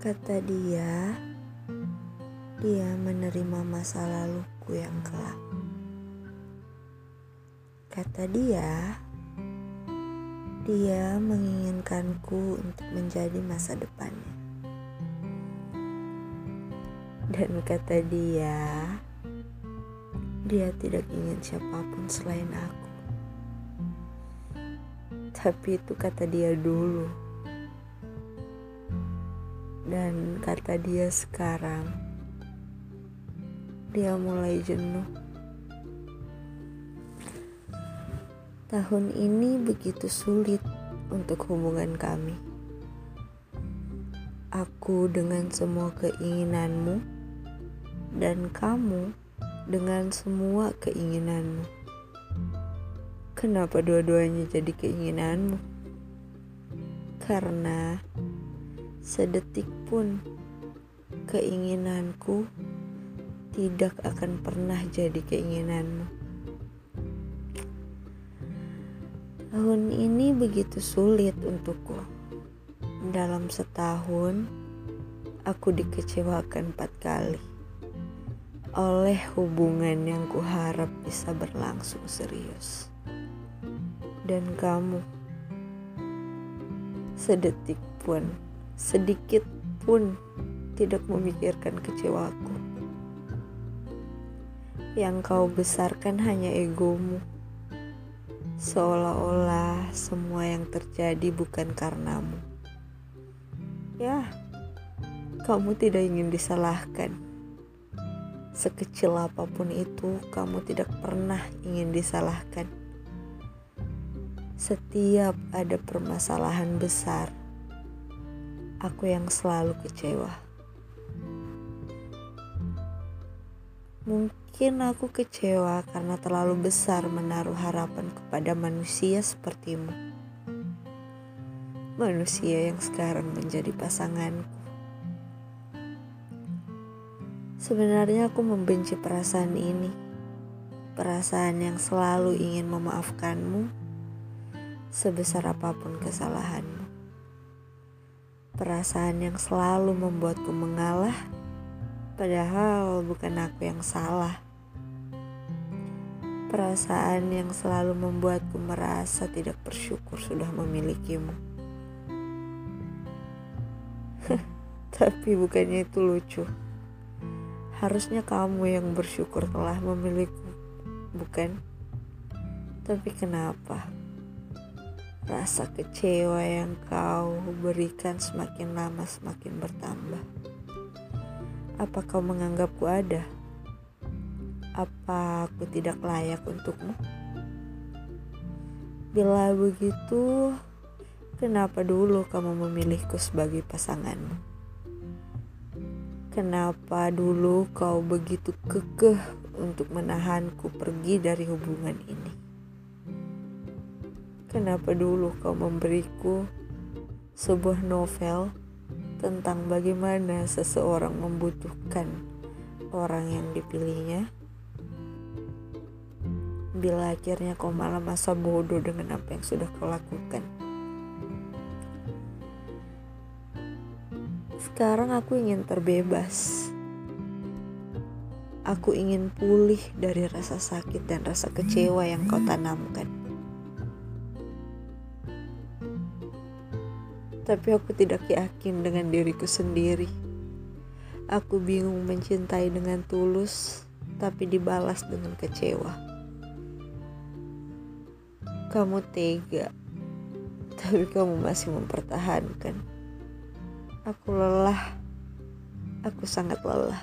Kata dia, dia menerima masa laluku yang kelam. Kata dia, dia menginginkanku untuk menjadi masa depannya. Dan kata dia, dia tidak ingin siapa pun selain aku. Tapi itu kata dia dulu dan kata dia sekarang, dia mulai jenuh. Tahun ini begitu sulit untuk hubungan kami. Aku dengan semua keinginanmu, dan kamu dengan semua keinginanmu. Kenapa dua-duanya jadi keinginanmu? Karena Sedetik pun keinginanku tidak akan pernah jadi keinginanmu. Tahun ini begitu sulit untukku. Dalam setahun, aku dikecewakan empat kali oleh hubungan yang kuharap bisa berlangsung serius. Dan kamu, sedetik pun sedikit pun tidak memikirkan kecewaku. Yang kau besarkan hanya egomu. Seolah-olah semua yang terjadi bukan karenamu. Ya, kamu tidak ingin disalahkan. Sekecil apa pun itu, kamu tidak pernah ingin disalahkan. Setiap ada permasalahan besar, aku yang selalu kecewa. Mungkin aku kecewa karena terlalu besar menaruh harapan kepada manusia sepertimu. Manusia yang sekarang menjadi pasanganku. Sebenarnya aku membenci perasaan ini. Perasaan yang selalu ingin memaafkanmu sebesar apa pun kesalahanmu perasaan yang selalu membuatku mengalah, padahal bukan aku yang salah. Perasaan yang selalu membuatku merasa tidak bersyukur sudah memilikimu. Tapi bukannya itu lucu. Harusnya kamu yang bersyukur telah memilikiku, bukan? Tapi kenapa? Rasa kecewa yang kau berikan semakin lama semakin bertambah. Apa kau menganggapku ada? Apa aku tidak layak untukmu? Bila begitu, kenapa dulu kamu memilihku sebagai pasanganmu? Kenapa dulu kau begitu kekeh untuk menahanku pergi dari hubungan ini? Kenapa dulu kau memberiku sebuah novel tentang bagaimana seseorang membutuhkan orang yang dipilihnya? Bila akhirnya kau malah masa bodoh dengan apa yang sudah kau lakukan. Sekarang aku ingin terbebas. Aku ingin pulih dari rasa sakit dan rasa kecewa yang kau tanamkan. Tapi aku tidak yakin dengan diriku sendiri. Aku bingung mencintai dengan tulus, tapi dibalas dengan kecewa. Kamu tega, tapi kamu masih mempertahankan. Aku lelah, aku sangat lelah.